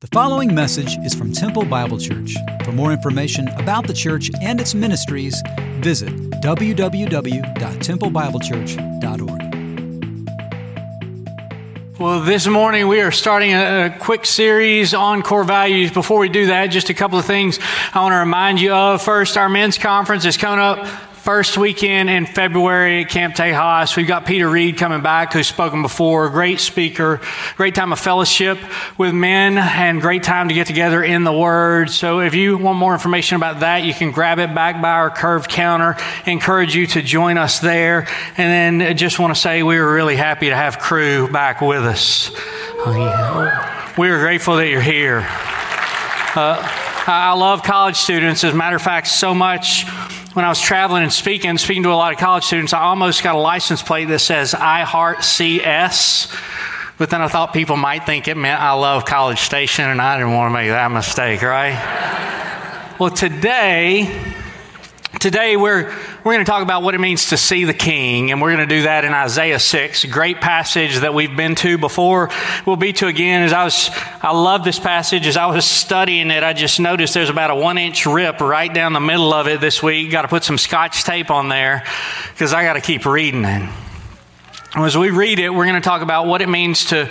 The following message is from Temple Bible Church. For more information about the church and its ministries, visit www.templebiblechurch.org. Well, this morning we are starting a, quick series on core values. Before we do that, just a couple of things I want to remind you of. First, our men's conference is coming up first weekend in February at Camp Tejas. We've got Peter Reed coming back, who's spoken before. Great speaker, great time of fellowship with men, and great time to get together in the Word. So if you want more information about that, you can grab it back by our curved counter. encourage you to join us there. And then just want to say we were really happy to have Cru back with us. We are grateful that you're here. Uh, I love college students. As a matter of fact, so much when I was traveling and speaking, speaking to a lot of college students, I almost got a license plate that says I Heart CS. But then I thought people might think it meant I love College Station, and I didn't want to make that mistake, right? well, today, Today, we're, we're going to talk about what it means to see the King, and we're going to do that in Isaiah 6, great passage that we've been to before. We'll be to again. As I was, I love this passage. As I was studying it, I just noticed there's about a one inch rip right down the middle of it this week. Got to put some scotch tape on there because I got to keep reading it. As we read it, we're going to talk about what it means to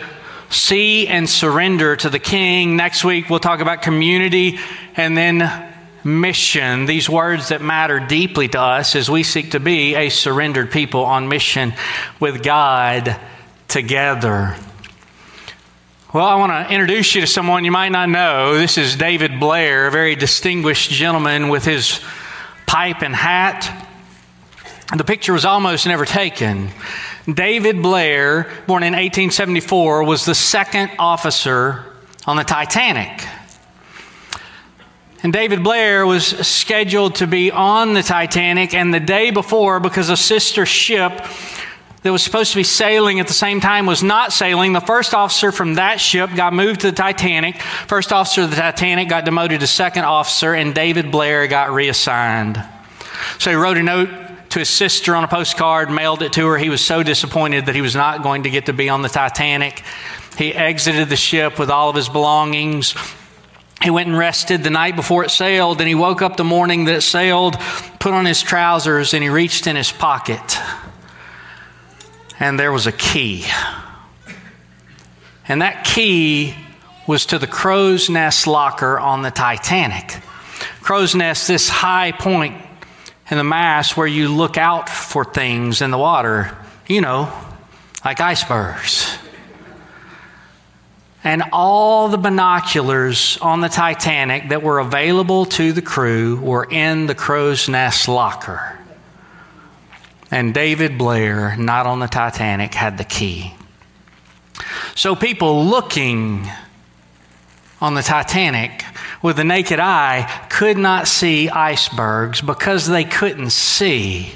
see and surrender to the King. Next week, we'll talk about community and then mission, these words that matter deeply to us as we seek to be a surrendered people on mission with God together. Well, I want to introduce you to someone you might not know. This is David Blair, a very distinguished gentleman with his pipe and hat. The picture was almost never taken. David Blair, born in 1874, was the second officer on the Titanic. And David Blair was scheduled to be on the Titanic, and the day before, because a sister ship that was supposed to be sailing at the same time was not sailing, the first officer from that ship got moved to the Titanic. First officer of the Titanic got demoted to second officer, and David Blair got reassigned. So he wrote a note to his sister on a postcard, mailed it to her. He was so disappointed that he was not going to get to be on the Titanic. He exited the ship with all of his belongings, he went and rested the night before it sailed, and he woke up the morning that it sailed, put on his trousers, and he reached in his pocket. And there was a key. And that key was to the crow's nest locker on the Titanic. Crow's nest, this high point in the mast where you look out for things in the water, you know, like icebergs and all the binoculars on the Titanic that were available to the crew were in the crow's nest locker. And David Blair, not on the Titanic, had the key. So people looking on the Titanic with the naked eye could not see icebergs because they couldn't see.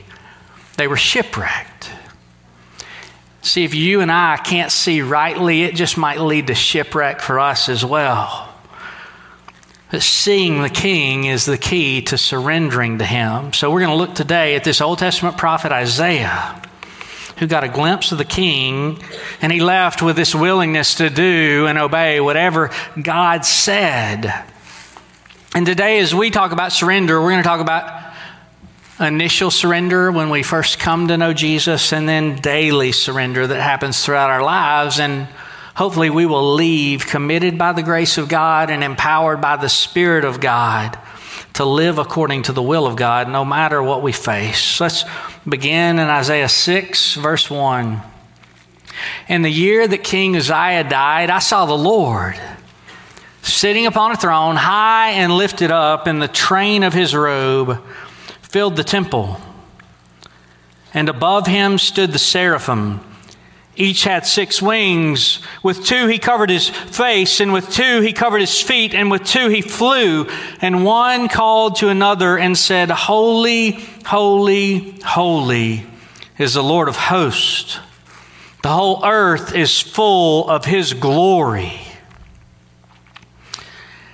They were shipwrecked. See, if you and I can't see rightly, it just might lead to shipwreck for us as well. But seeing the king is the key to surrendering to him. So we're going to look today at this Old Testament prophet Isaiah, who got a glimpse of the king, and he left with this willingness to do and obey whatever God said. And today, as we talk about surrender, we're going to talk about initial surrender when we first come to know Jesus, and then daily surrender that happens throughout our lives. And hopefully, we will leave committed by the grace of God and empowered by the Spirit of God to live according to the will of God, no matter what we face. Let's begin in Isaiah 6, verse 1. In the year that King Uzziah died, I saw the Lord sitting upon a throne, high and lifted up, in the train of his robe filled the temple. And above him stood the seraphim. Each had six wings. With two he covered his face, and with two he covered his feet, and with two he flew. And one called to another and said, Holy, holy, holy is the Lord of hosts. The whole earth is full of his glory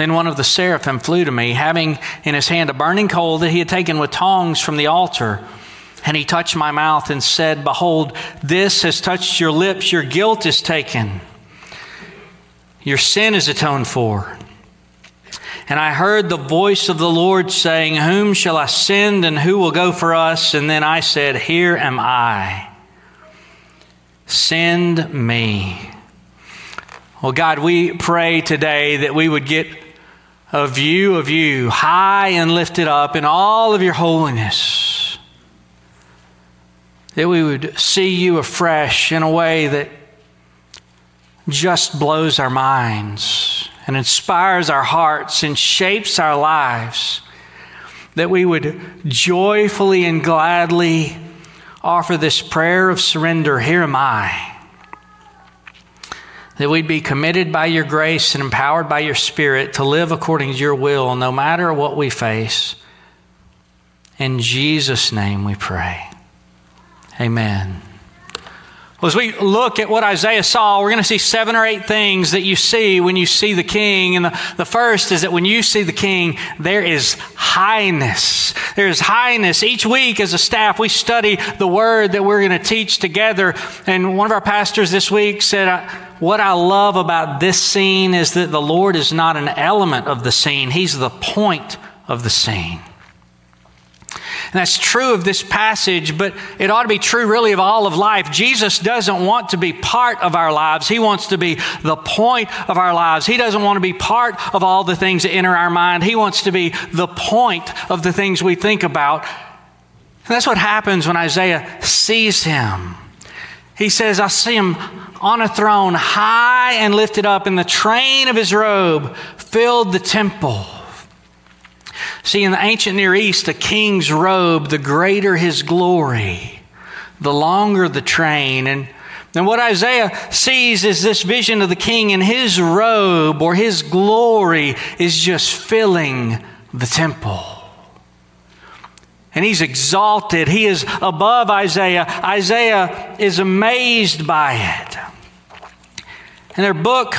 Then one of the seraphim flew to me, having in his hand a burning coal that he had taken with tongs from the altar. And he touched my mouth and said, Behold, this has touched your lips, your guilt is taken, your sin is atoned for. And I heard the voice of the Lord saying, Whom shall I send and who will go for us? And then I said, Here am I. Send me. Well, God, we pray today that we would get a view of you high and lifted up in all of your holiness that we would see you afresh in a way that just blows our minds and inspires our hearts and shapes our lives. That we would joyfully and gladly offer this prayer of surrender Here am I. That we'd be committed by your grace and empowered by your spirit to live according to your will, no matter what we face. In Jesus' name we pray. Amen. Well, as we look at what Isaiah saw, we're going to see seven or eight things that you see when you see the king. And the, the first is that when you see the king, there is highness. There is highness. Each week as a staff, we study the word that we're going to teach together. And one of our pastors this week said, What I love about this scene is that the Lord is not an element of the scene, He's the point of the scene. And that's true of this passage, but it ought to be true really of all of life. Jesus doesn't want to be part of our lives. He wants to be the point of our lives. He doesn't want to be part of all the things that enter our mind. He wants to be the point of the things we think about. And that's what happens when Isaiah sees him. He says, I see him on a throne, high and lifted up, and the train of his robe filled the temple. See, in the ancient Near East, a king's robe, the greater his glory, the longer the train. And, and what Isaiah sees is this vision of the king, and his robe or his glory is just filling the temple. And he's exalted. He is above Isaiah. Isaiah is amazed by it. In their book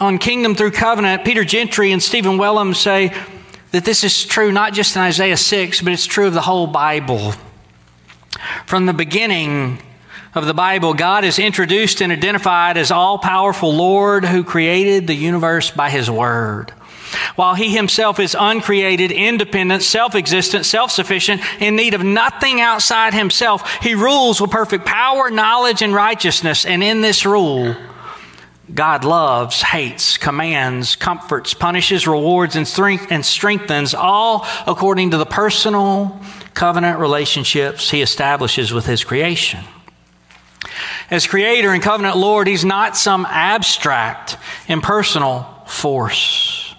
on Kingdom Through Covenant, Peter Gentry and Stephen Wellum say, that this is true not just in Isaiah 6, but it's true of the whole Bible. From the beginning of the Bible, God is introduced and identified as all powerful Lord who created the universe by his word. While he himself is uncreated, independent, self existent, self sufficient, in need of nothing outside himself, he rules with perfect power, knowledge, and righteousness. And in this rule, God loves, hates, commands, comforts, punishes, rewards, and, strengthens, all according to the personal covenant relationships he establishes with his creation. As creator and covenant Lord, he's not some abstract, impersonal force.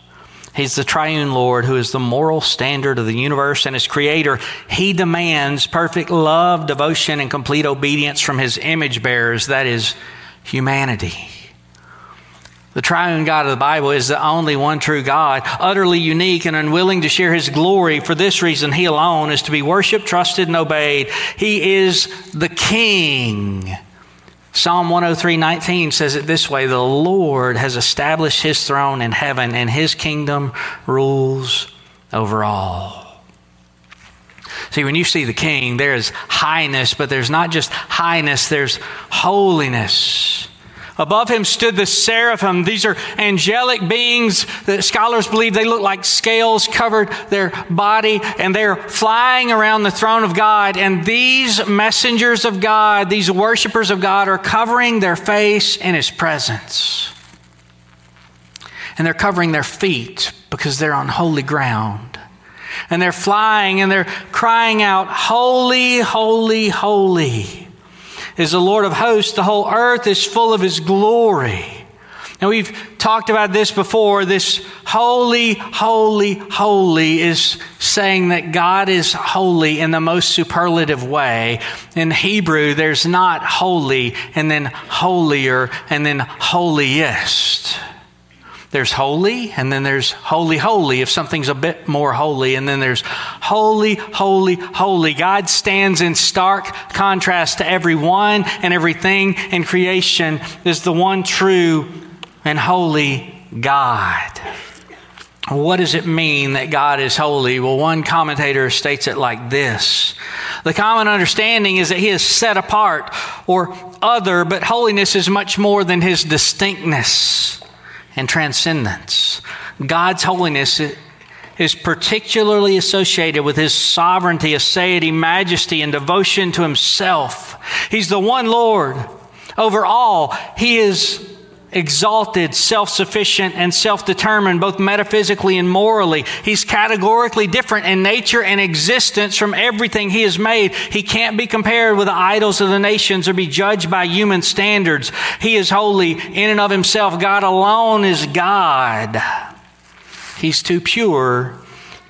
He's the triune Lord who is the moral standard of the universe and as creator. He demands perfect love, devotion, and complete obedience from his image bearers, that is, humanity. The triune God of the Bible is the only one true God, utterly unique and unwilling to share his glory. For this reason, he alone is to be worshiped, trusted, and obeyed. He is the King. Psalm 103 19 says it this way The Lord has established his throne in heaven, and his kingdom rules over all. See, when you see the king, there is highness, but there's not just highness, there's holiness. Above him stood the seraphim. These are angelic beings that scholars believe they look like scales covered their body, and they're flying around the throne of God. And these messengers of God, these worshipers of God, are covering their face in his presence. And they're covering their feet because they're on holy ground. And they're flying and they're crying out, Holy, holy, holy is the Lord of hosts. The whole earth is full of his glory. Now, we've talked about this before. This holy, holy, holy is saying that God is holy in the most superlative way. In Hebrew, there's not holy and then holier and then holiest. There's holy, and then there's holy, holy, if something's a bit more holy, and then there's holy, holy, holy. God stands in stark contrast to everyone and everything in creation is the one true and holy God. What does it mean that God is holy? Well, one commentator states it like this The common understanding is that He is set apart or other, but holiness is much more than His distinctness and transcendence. God's holiness is particularly associated with his sovereignty, aseity, majesty, and devotion to himself. He's the one Lord over all. He is exalted, self sufficient, and self determined, both metaphysically and morally. He's categorically different in nature and existence from everything he has made. He can't be compared with the idols of the nations or be judged by human standards. He is holy in and of himself. God alone is God. He's too pure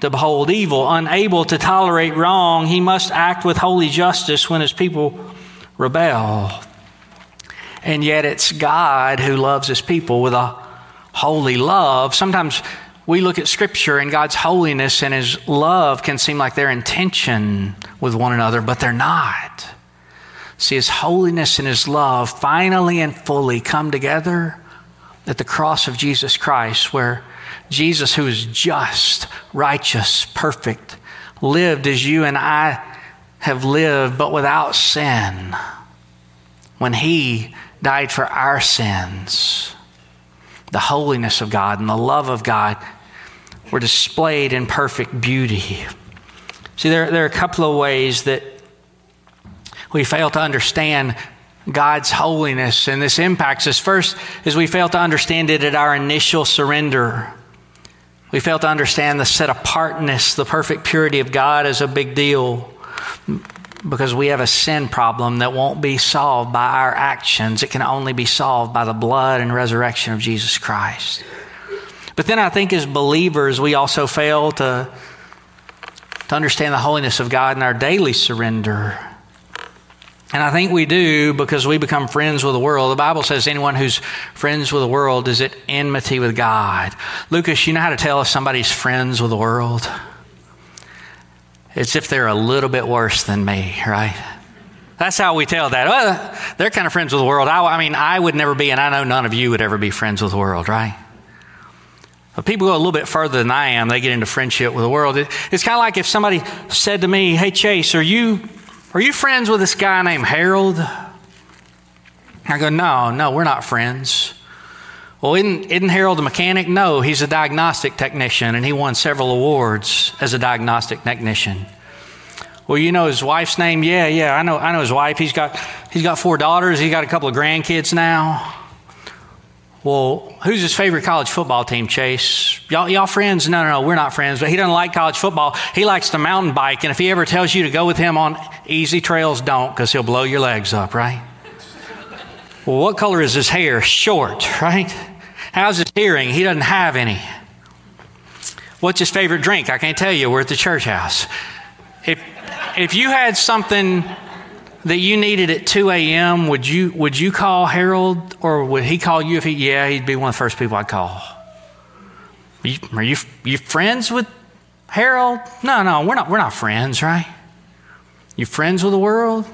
to behold evil, unable to tolerate wrong. He must act with holy justice when his people rebel. And yet it's God who loves his people with a holy love. Sometimes we look at Scripture and God's holiness and his love can seem like they're in tension with one another, but they're not. See, his holiness and his love finally and fully come together at the cross of Jesus Christ, where Jesus, who is just, righteous, perfect, lived as you and I have lived, but without sin. When he died for our sins. The holiness of God and the love of God were displayed in perfect beauty. See, there, there are a couple of ways that we fail to understand God's holiness, and this impacts us. First, is we fail to understand it at our initial surrender. We fail to understand the set apartness, the perfect purity of God is a big deal because we have a sin problem that won't be solved by our actions. It can only be solved by the blood and resurrection of Jesus Christ. But then I think as believers, we also fail to, to understand the holiness of God in our daily surrender. And I think we do because we become friends with the world. The Bible says anyone who's friends with the world is at enmity with God. Lucas, you know how to tell if somebody's friends with the world? It's if they're a little bit worse than me, right? That's how we tell that. Well, they're kind of friends with the world. I, I, mean, I would never be, and I know none of you would ever be friends with the world, right? But people go a little bit further than I am. They get into friendship with the world. It, it's kind of like if somebody said to me, "Hey, Chase, are you are you friends with this guy named Harold?" I go, "No, no, we're not friends." Well, isn't, isn't Harold a mechanic? No, he's a diagnostic technician, and he won several awards as a diagnostic technician. Well, you know his wife's name? Yeah, yeah, I know, I know his wife. He's got, he's got four daughters. He's got a couple of grandkids now. Well, who's his favorite college football team, Chase? Y'all, y'all friends? No, no, no, we're not friends, but he doesn't like college football. He likes to mountain bike, and if he ever tells you to go with him on easy trails, don't, because he'll blow your legs up, right? Well, what color is his hair? Short, right? How's his hearing? He doesn't have any. What's his favorite drink? I can't tell you. We're at the church house. If, if you had something that you needed at 2 a.m., would you, would you call Harold or would he call you if he, yeah, he'd be one of the first people I'd call. Are you, are you, you friends with Harold? No, no, we're not, we're not friends, right? You friends with the world?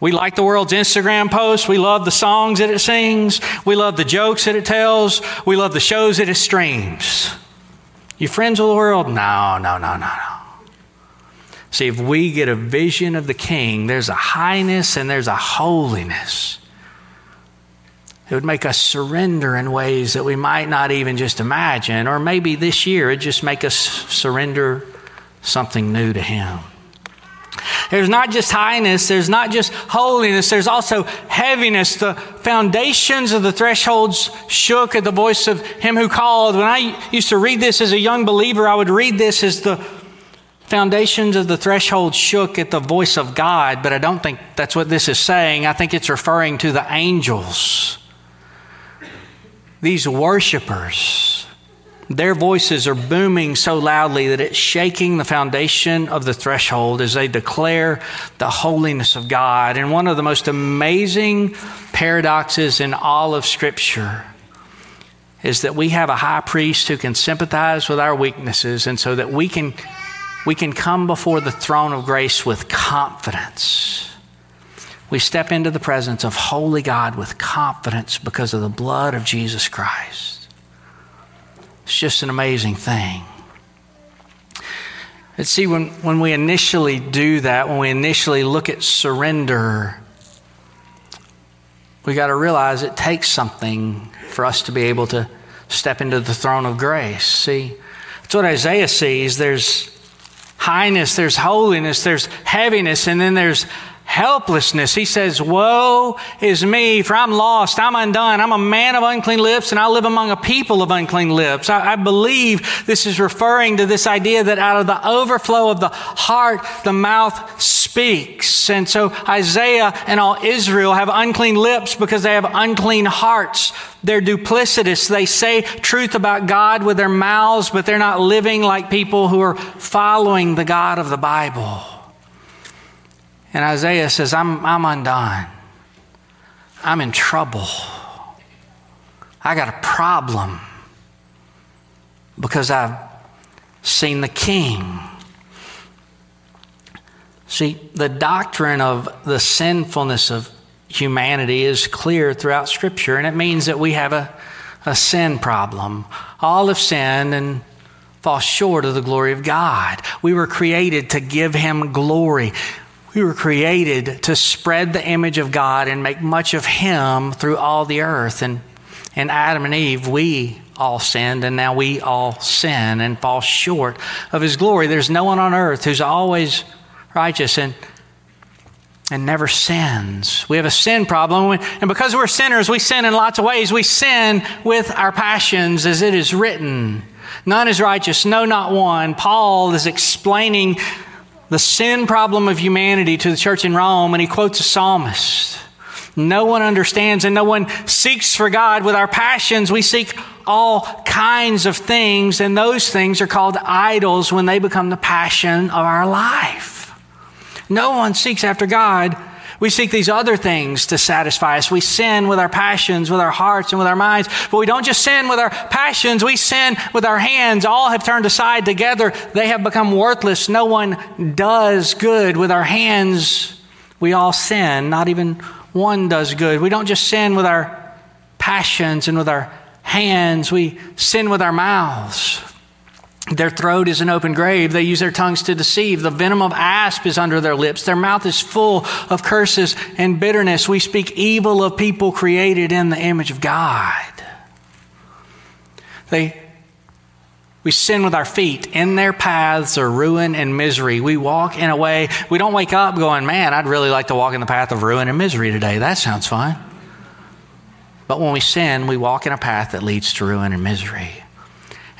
We like the world's Instagram posts. We love the songs that it sings. We love the jokes that it tells. We love the shows that it streams. You friends of the world? No, no, no, no, no. See, if we get a vision of the King, there's a highness and there's a holiness. It would make us surrender in ways that we might not even just imagine. Or maybe this year, it just make us surrender something new to Him. There's not just highness, there's not just holiness, there's also heaviness. The foundations of the thresholds shook at the voice of him who called. When I used to read this as a young believer, I would read this as the foundations of the threshold shook at the voice of God, but I don't think that's what this is saying. I think it's referring to the angels. These worshipers their voices are booming so loudly that it's shaking the foundation of the threshold as they declare the holiness of God. And one of the most amazing paradoxes in all of Scripture is that we have a high priest who can sympathize with our weaknesses and so that we can we can come before the throne of grace with confidence. We step into the presence of holy God with confidence because of the blood of Jesus Christ. It's just an amazing thing. And see, when, when we initially do that, when we initially look at surrender, we got to realize it takes something for us to be able to step into the throne of grace. See, that's what Isaiah sees. There's highness, there's holiness, there's heaviness, and then there's helplessness. He says, Woe is me, for I'm lost, I'm undone, I'm a man of unclean lips, and I live among a people of unclean lips. I, I, believe this is referring to this idea that out of the overflow of the heart, the mouth speaks. And so Isaiah and all Israel have unclean lips because they have unclean hearts. They're duplicitous. They say truth about God with their mouths, but they're not living like people who are following the God of the Bible. And Isaiah says, I'm, I'm undone. I'm in trouble. I got a problem because I've seen the king. See, the doctrine of the sinfulness of humanity is clear throughout Scripture, and it means that we have a, a sin problem. All have sinned and fall short of the glory of God. We were created to give Him glory. We were created to spread the image of God and make much of Him through all the earth. And, and Adam and Eve, we all sinned, and now we all sin and fall short of His glory. There's no one on earth who's always righteous and, and never sins. We have a sin problem. And because we're sinners, we sin in lots of ways. We sin with our passions, as it is written. None is righteous, no, not one. Paul is explaining the sin problem of humanity to the church in Rome, and he quotes a psalmist. No one understands and no one seeks for God with our passions. We seek all kinds of things, and those things are called idols when they become the passion of our life. No one seeks after God. We seek these other things to satisfy us. We sin with our passions, with our hearts, and with our minds. But we don't just sin with our passions, we sin with our hands. All have turned aside together. They have become worthless. No one does good with our hands. We all sin. Not even one does good. We don't just sin with our passions and with our hands, we sin with our mouths. Their throat is an open grave. They use their tongues to deceive. The venom of asp is under their lips. Their mouth is full of curses and bitterness. We speak evil of people created in the image of God. They, we sin with our feet. In their paths are ruin and misery. We walk in a way, we don't wake up going, man, I'd really like to walk in the path of ruin and misery today. That sounds fun. But when we sin, we walk in a path that leads to ruin and misery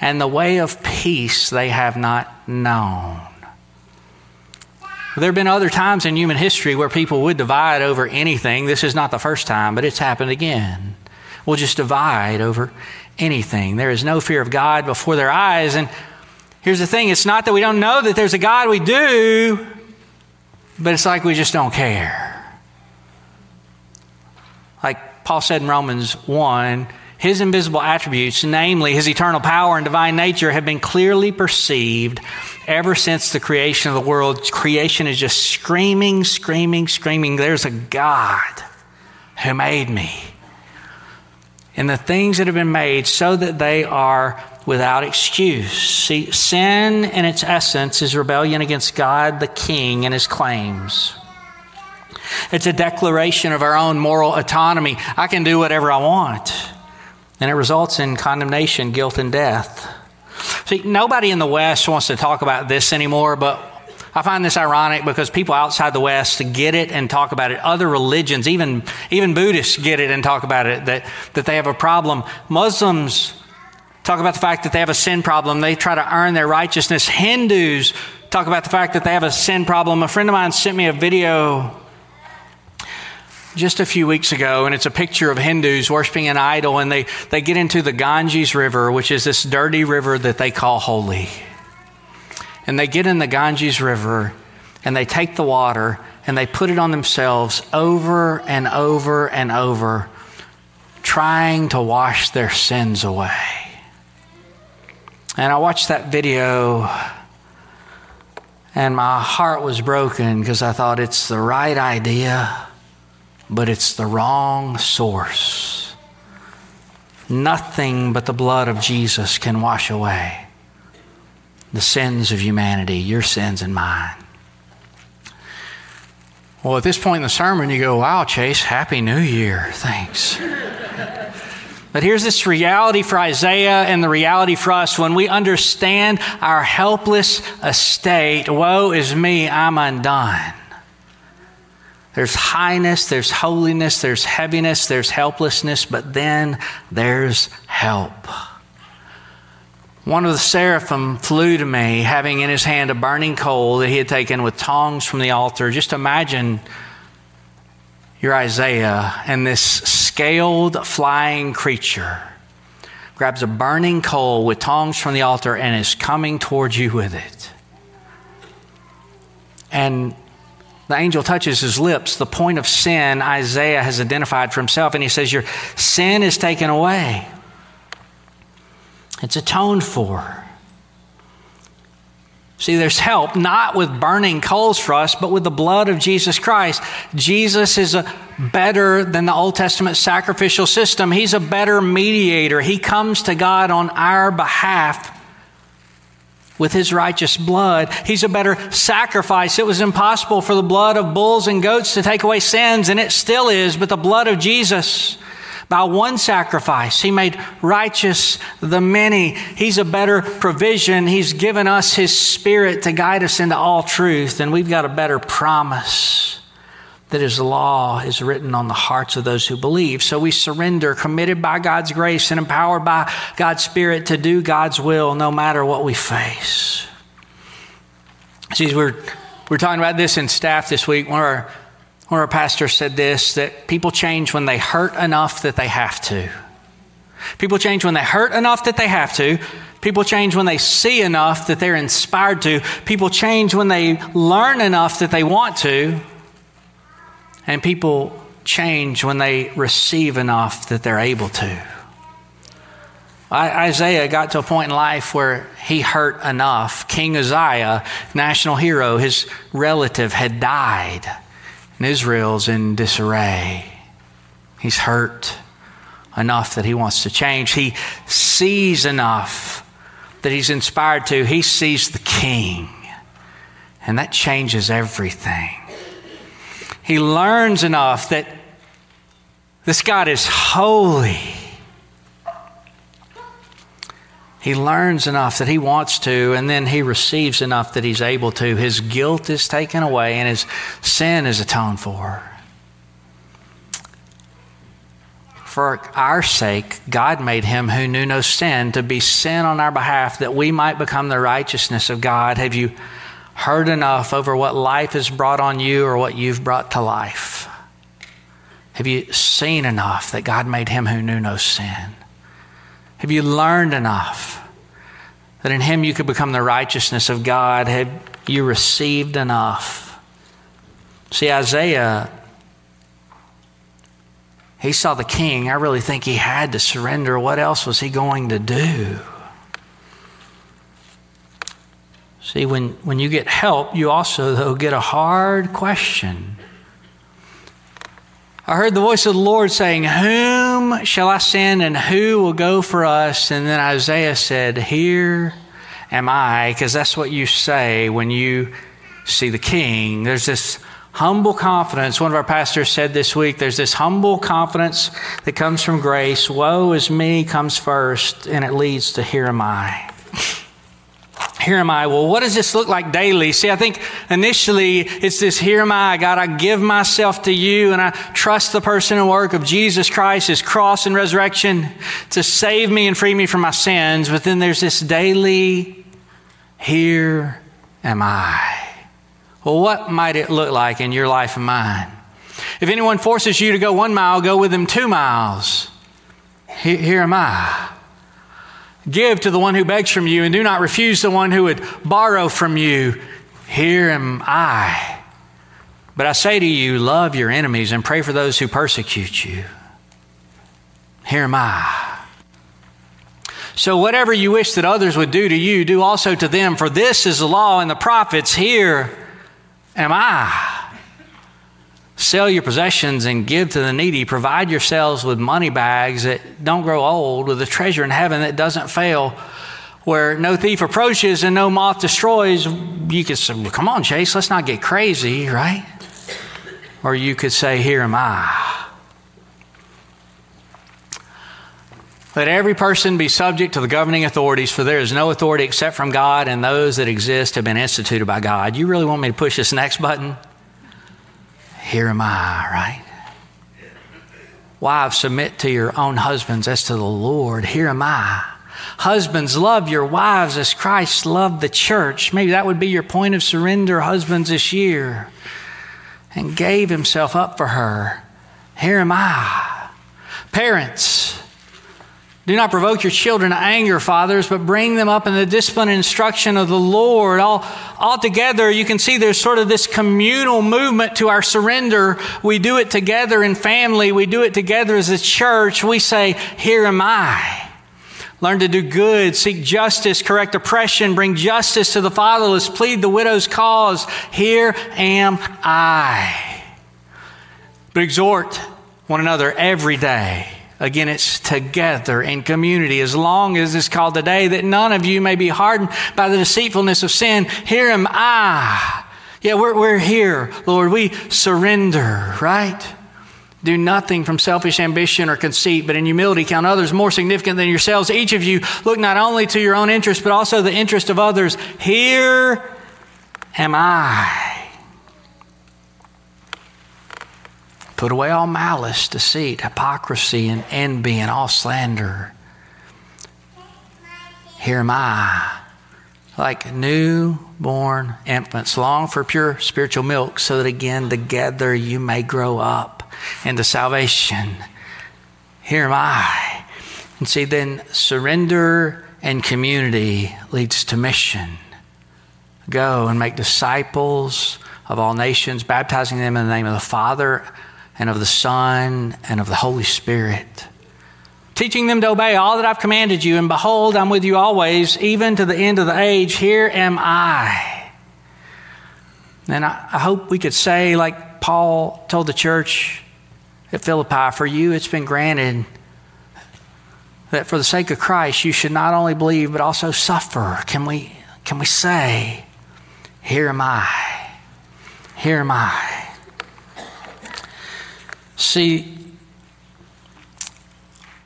and the way of peace they have not known. There have been other times in human history where people would divide over anything. This is not the first time, but it's happened again. We'll just divide over anything. There is no fear of God before their eyes. And here's the thing it's not that we don't know that there's a God, we do, but it's like we just don't care. Like Paul said in Romans 1 his invisible attributes, namely his eternal power and divine nature, have been clearly perceived ever since the creation of the world. Creation is just screaming, screaming, screaming. There's a God who made me. And the things that have been made so that they are without excuse. See, sin in its essence is rebellion against God the King and his claims. It's a declaration of our own moral autonomy. I can do whatever I want and it results in condemnation, guilt, and death. See, nobody in the West wants to talk about this anymore, but I find this ironic because people outside the West get it and talk about it. Other religions, even, even Buddhists, get it and talk about it that, that they have a problem. Muslims talk about the fact that they have a sin problem. They try to earn their righteousness. Hindus talk about the fact that they have a sin problem. A friend of mine sent me a video just a few weeks ago, and it's a picture of Hindus worshiping an idol, and they, they get into the Ganges River, which is this dirty river that they call holy. And they get in the Ganges River, and they take the water, and they put it on themselves over and over and over, trying to wash their sins away. And I watched that video and my heart was broken because I thought it's the right idea, but it's the wrong source. Nothing but the blood of Jesus can wash away the sins of humanity, your sins and mine. Well, at this point in the sermon, you go, Wow, Chase, Happy New Year. Thanks. But here's this reality for Isaiah and the reality for us. When we understand our helpless estate, woe is me, I'm undone. There's highness, there's holiness, there's heaviness, there's helplessness, but then there's help. One of the seraphim flew to me, having in his hand a burning coal that he had taken with tongs from the altar. Just imagine you're Isaiah, and this scaled flying creature grabs a burning coal with tongs from the altar and is coming towards you with it. And the angel touches his lips. The point of sin Isaiah has identified for himself, and he says, Your sin is taken away, it's atoned for. See, there's help not with burning coals for us, but with the blood of Jesus Christ. Jesus is a better than the Old Testament sacrificial system. He's a better mediator. He comes to God on our behalf with his righteous blood. He's a better sacrifice. It was impossible for the blood of bulls and goats to take away sins, and it still is, but the blood of Jesus by one sacrifice. He made righteous the many. He's a better provision. He's given us His Spirit to guide us into all truth. And we've got a better promise that His law is written on the hearts of those who believe. So we surrender, committed by God's grace and empowered by God's Spirit to do God's will no matter what we face. See, we're, we're talking about this in staff this week. One of our one of our pastors said this that people change when they hurt enough that they have to. People change when they hurt enough that they have to. People change when they see enough that they're inspired to. People change when they learn enough that they want to. And people change when they receive enough that they're able to. Isaiah got to a point in life where he hurt enough. King Uzziah, national hero, his relative had died and Israel's in disarray. He's hurt enough that he wants to change. He sees enough that he's inspired to. He sees the king, and that changes everything. He learns enough that this God is holy he learns enough that he wants to, and then he receives enough that he's able to. His guilt is taken away, and his sin is atoned for. For our sake, God made him who knew no sin to be sin on our behalf that we might become the righteousness of God. Have you heard enough over what life has brought on you or what you've brought to life? Have you seen enough that God made him who knew no sin? Have you learned enough that in Him you could become the righteousness of God? Have you received enough? See, Isaiah, he saw the king. I really think he had to surrender. What else was he going to do? See, when, when you get help, you also, though, get a hard question. I heard the voice of the Lord saying, Whom shall I send and who will go for us? And then Isaiah said, Here am I, because that's what you say when you see the king. There's this humble confidence. One of our pastors said this week there's this humble confidence that comes from grace. Woe is me comes first, and it leads to here am I here am I. Well, what does this look like daily? See, I think initially it's this here am I, God, I give myself to you and I trust the person and work of Jesus Christ, his cross and resurrection to save me and free me from my sins. But then there's this daily here am I. Well, what might it look like in your life and mine? If anyone forces you to go one mile, go with them two miles. Here, here am I. Give to the one who begs from you, and do not refuse the one who would borrow from you. Here am I. But I say to you, love your enemies and pray for those who persecute you. Here am I. So, whatever you wish that others would do to you, do also to them, for this is the law and the prophets. Here am I. Sell your possessions and give to the needy. Provide yourselves with money bags that don't grow old, with a treasure in heaven that doesn't fail, where no thief approaches and no moth destroys. You could say, well, Come on, Chase, let's not get crazy, right? Or you could say, Here am I. Let every person be subject to the governing authorities, for there is no authority except from God, and those that exist have been instituted by God. You really want me to push this next button? Here am I, right? Wives, submit to your own husbands as to the Lord. Here am I. Husbands, love your wives as Christ loved the church. Maybe that would be your point of surrender, husbands, this year. And gave himself up for her. Here am I. Parents, do not provoke your children to anger, fathers, but bring them up in the discipline and instruction of the Lord. All, all together, you can see there's sort of this communal movement to our surrender. We do it together in family, we do it together as a church. We say, Here am I. Learn to do good, seek justice, correct oppression, bring justice to the fatherless, plead the widow's cause. Here am I. But exhort one another every day Again, it's together in community. As long as it's called today, that none of you may be hardened by the deceitfulness of sin. Here am I. Yeah, we're, we're here, Lord. We surrender, right? Do nothing from selfish ambition or conceit, but in humility count others more significant than yourselves. Each of you look not only to your own interest, but also the interest of others. Here am I. Put away all malice, deceit, hypocrisy, and envy, and all slander. Here am I, like newborn infants, long for pure spiritual milk, so that again together you may grow up into salvation. Here am I. And see, then surrender and community leads to mission. Go and make disciples of all nations, baptizing them in the name of the Father and of the Son and of the Holy Spirit, teaching them to obey all that I've commanded you. And behold, I'm with you always, even to the end of the age. Here am I. And I, I hope we could say, like Paul told the church at Philippi, for you it's been granted that for the sake of Christ you should not only believe but also suffer. Can we, can we say, Here am I? Here am I. See,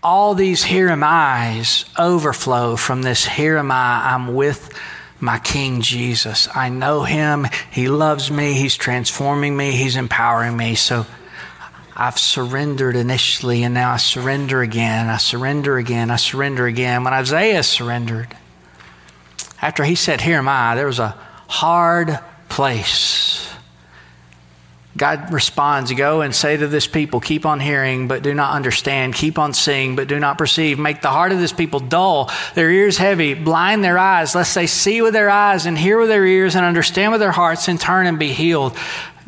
all these here am I's overflow from this here am I, I'm with my King Jesus. I know him. He loves me. He's transforming me. He's empowering me. So I've surrendered initially and now I surrender again. I surrender again. I surrender again. When Isaiah surrendered, after he said, Here am I, there was a hard place God responds, Go and say to this people, Keep on hearing, but do not understand. Keep on seeing, but do not perceive. Make the heart of this people dull, their ears heavy, blind their eyes, lest they see with their eyes and hear with their ears and understand with their hearts and turn and be healed.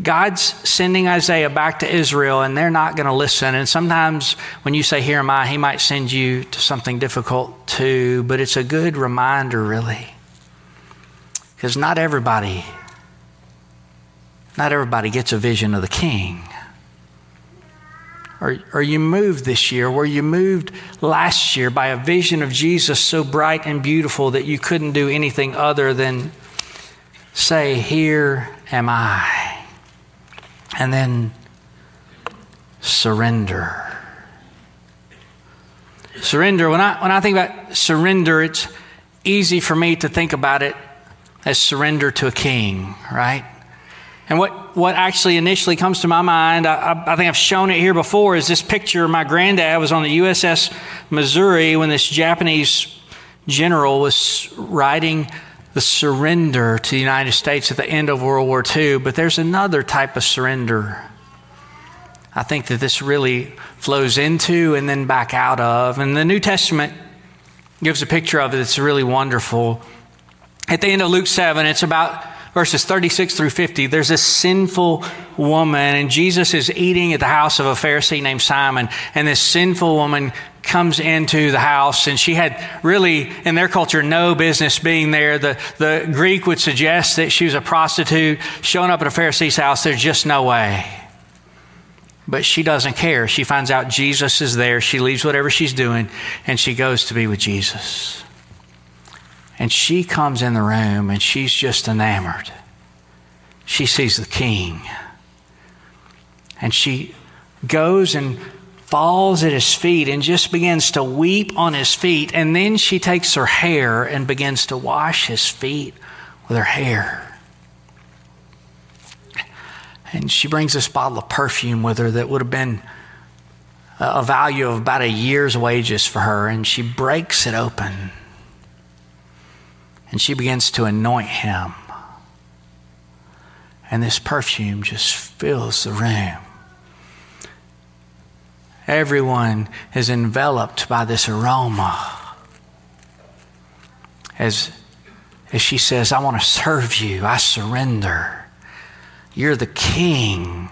God's sending Isaiah back to Israel, and they're not going to listen. And sometimes when you say, Here am I, he might send you to something difficult too, but it's a good reminder, really. Because not everybody not everybody gets a vision of the king. Or, or you moved this year, Were you moved last year by a vision of Jesus so bright and beautiful that you couldn't do anything other than say, Here am I. And then surrender. Surrender, when I, when I think about surrender, it's easy for me to think about it as surrender to a king, right? And what, what actually initially comes to my mind, I, I, think I've shown it here before, is this picture. My granddad was on the USS Missouri when this Japanese general was writing the surrender to the United States at the end of World War II. But there's another type of surrender I think that this really flows into and then back out of. And the New Testament gives a picture of it that's really wonderful. At the end of Luke 7, it's about verses 36 through 50, there's this sinful woman, and Jesus is eating at the house of a Pharisee named Simon, and this sinful woman comes into the house, and she had really, in their culture, no business being there. The, the Greek would suggest that she was a prostitute showing up at a Pharisee's house. There's just no way. But she doesn't care. She finds out Jesus is there. She leaves whatever she's doing, and she goes to be with Jesus. And she comes in the room, and she's just enamored. She sees the king. And she goes and falls at his feet and just begins to weep on his feet. And then she takes her hair and begins to wash his feet with her hair. And she brings this bottle of perfume with her that would have been a value of about a year's wages for her. And she breaks it open. And she begins to anoint him. And this perfume just fills the room. Everyone is enveloped by this aroma. As, as she says, I want to serve you, I surrender. You're the king.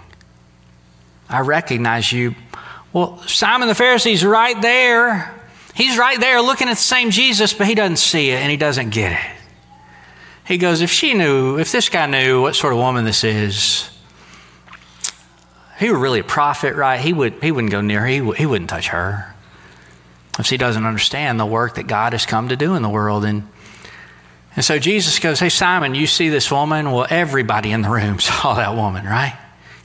I recognize you. Well, Simon the Pharisee's right there. He's right there looking at the same Jesus, but he doesn't see it and he doesn't get it. He goes, If she knew, if this guy knew what sort of woman this is, he were really a prophet, right? He, would, he wouldn't go near her, he, he wouldn't touch her. If he doesn't understand the work that God has come to do in the world. And, and so Jesus goes, Hey, Simon, you see this woman? Well, everybody in the room saw that woman, right?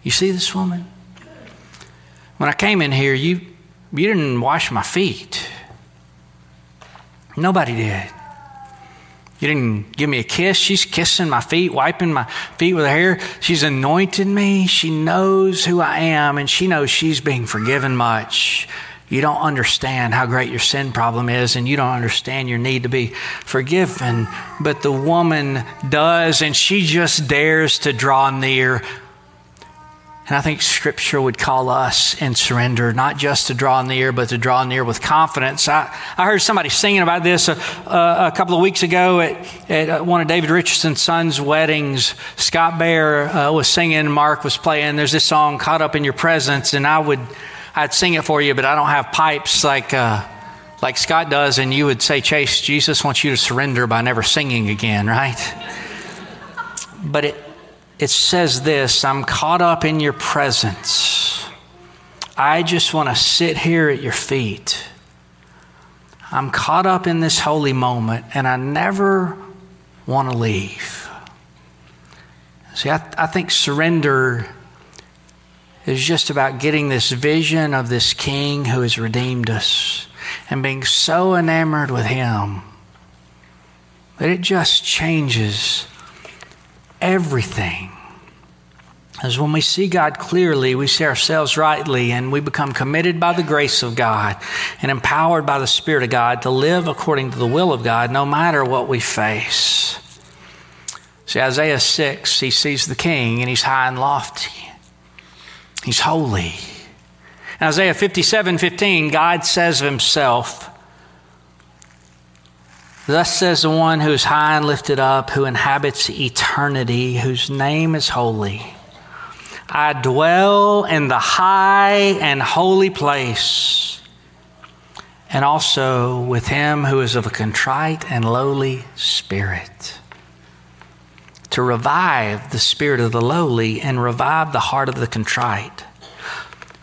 You see this woman? When I came in here, you, you didn't wash my feet. Nobody did. You didn't give me a kiss. She's kissing my feet, wiping my feet with her hair. She's anointed me. She knows who I am, and she knows she's being forgiven much. You don't understand how great your sin problem is, and you don't understand your need to be forgiven. But the woman does, and she just dares to draw near and I think Scripture would call us in surrender, not just to draw near, but to draw near with confidence. I, I heard somebody singing about this a, a, a couple of weeks ago at, at, one of David Richardson's son's weddings. Scott Bear uh, was singing, Mark was playing. There's this song, Caught Up in Your Presence, and I would, I'd sing it for you, but I don't have pipes like, uh, like Scott does, and you would say, Chase, Jesus wants you to surrender by never singing again, right? But it, it says this I'm caught up in your presence. I just want to sit here at your feet. I'm caught up in this holy moment and I never want to leave. See, I, I think surrender is just about getting this vision of this king who has redeemed us and being so enamored with him that it just changes everything. As when we see God clearly, we see ourselves rightly, and we become committed by the grace of God and empowered by the Spirit of God to live according to the will of God no matter what we face. See, Isaiah 6, he sees the king and he's high and lofty, he's holy. In Isaiah 57 15, God says of himself, Thus says the one who is high and lifted up, who inhabits eternity, whose name is holy. I dwell in the high and holy place, and also with him who is of a contrite and lowly spirit, to revive the spirit of the lowly and revive the heart of the contrite.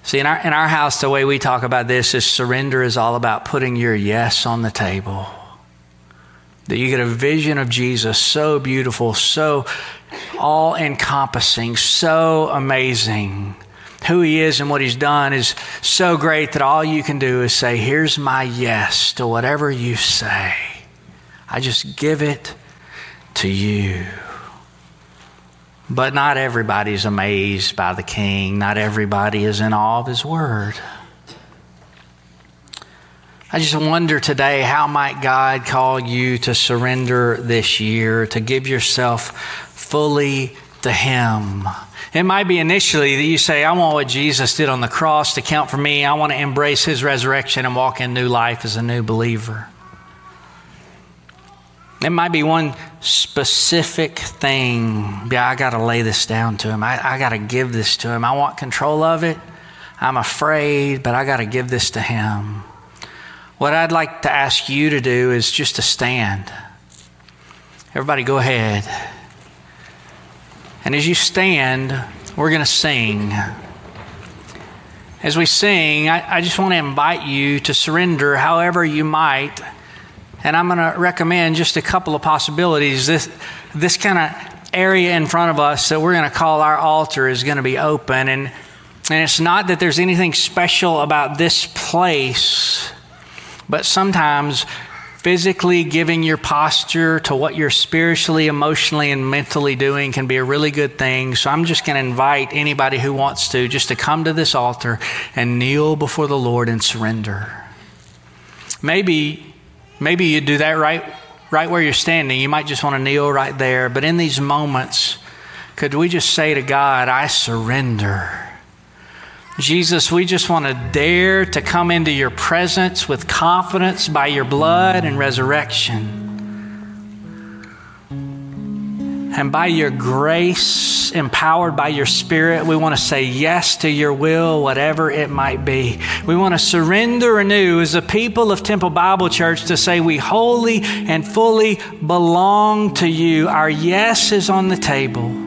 See, in our, in our house, the way we talk about this is surrender is all about putting your yes on the table that you get a vision of Jesus so beautiful, so all encompassing, so amazing. Who he is and what he's done is so great that all you can do is say, Here's my yes to whatever you say. I just give it to you. But not everybody's amazed by the king, not everybody is in awe of his word. I just wonder today how might God call you to surrender this year, to give yourself fully to Him. It might be initially that you say, I want what Jesus did on the cross to count for me. I want to embrace His resurrection and walk in new life as a new believer. It might be one specific thing. Yeah, I got to lay this down to him. I, I got to give this to him. I want control of it. I'm afraid, but I got to give this to him. What I'd like to ask you to do is just to stand. Everybody, go ahead. And as you stand, we're going to sing. As we sing, I, I just want to invite you to surrender however you might. And I'm going to recommend just a couple of possibilities. This, this kind of area in front of us that we're going to call our altar is going to be open. And, and it's not that there's anything special about this place, but sometimes physically giving your posture to what you're spiritually, emotionally, and mentally doing can be a really good thing. So I'm just going to invite anybody who wants to just to come to this altar and kneel before the Lord and surrender. Maybe, maybe you do that right, right where you're standing. You might just want to kneel right there. But in these moments, could we just say to God, I surrender? Jesus, we just want to dare to come into your presence with confidence by your blood and resurrection. And by your grace, empowered by your spirit, we want to say yes to your will, whatever it might be. We want to surrender anew as a people of Temple Bible Church to say we wholly and fully belong to you. Our yes is on the table.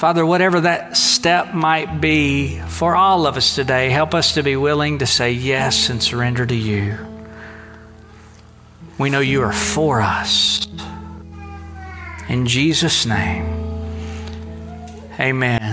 Father, whatever that step might be for all of us today, help us to be willing to say yes and surrender to you. We know you are for us. In Jesus' name, amen.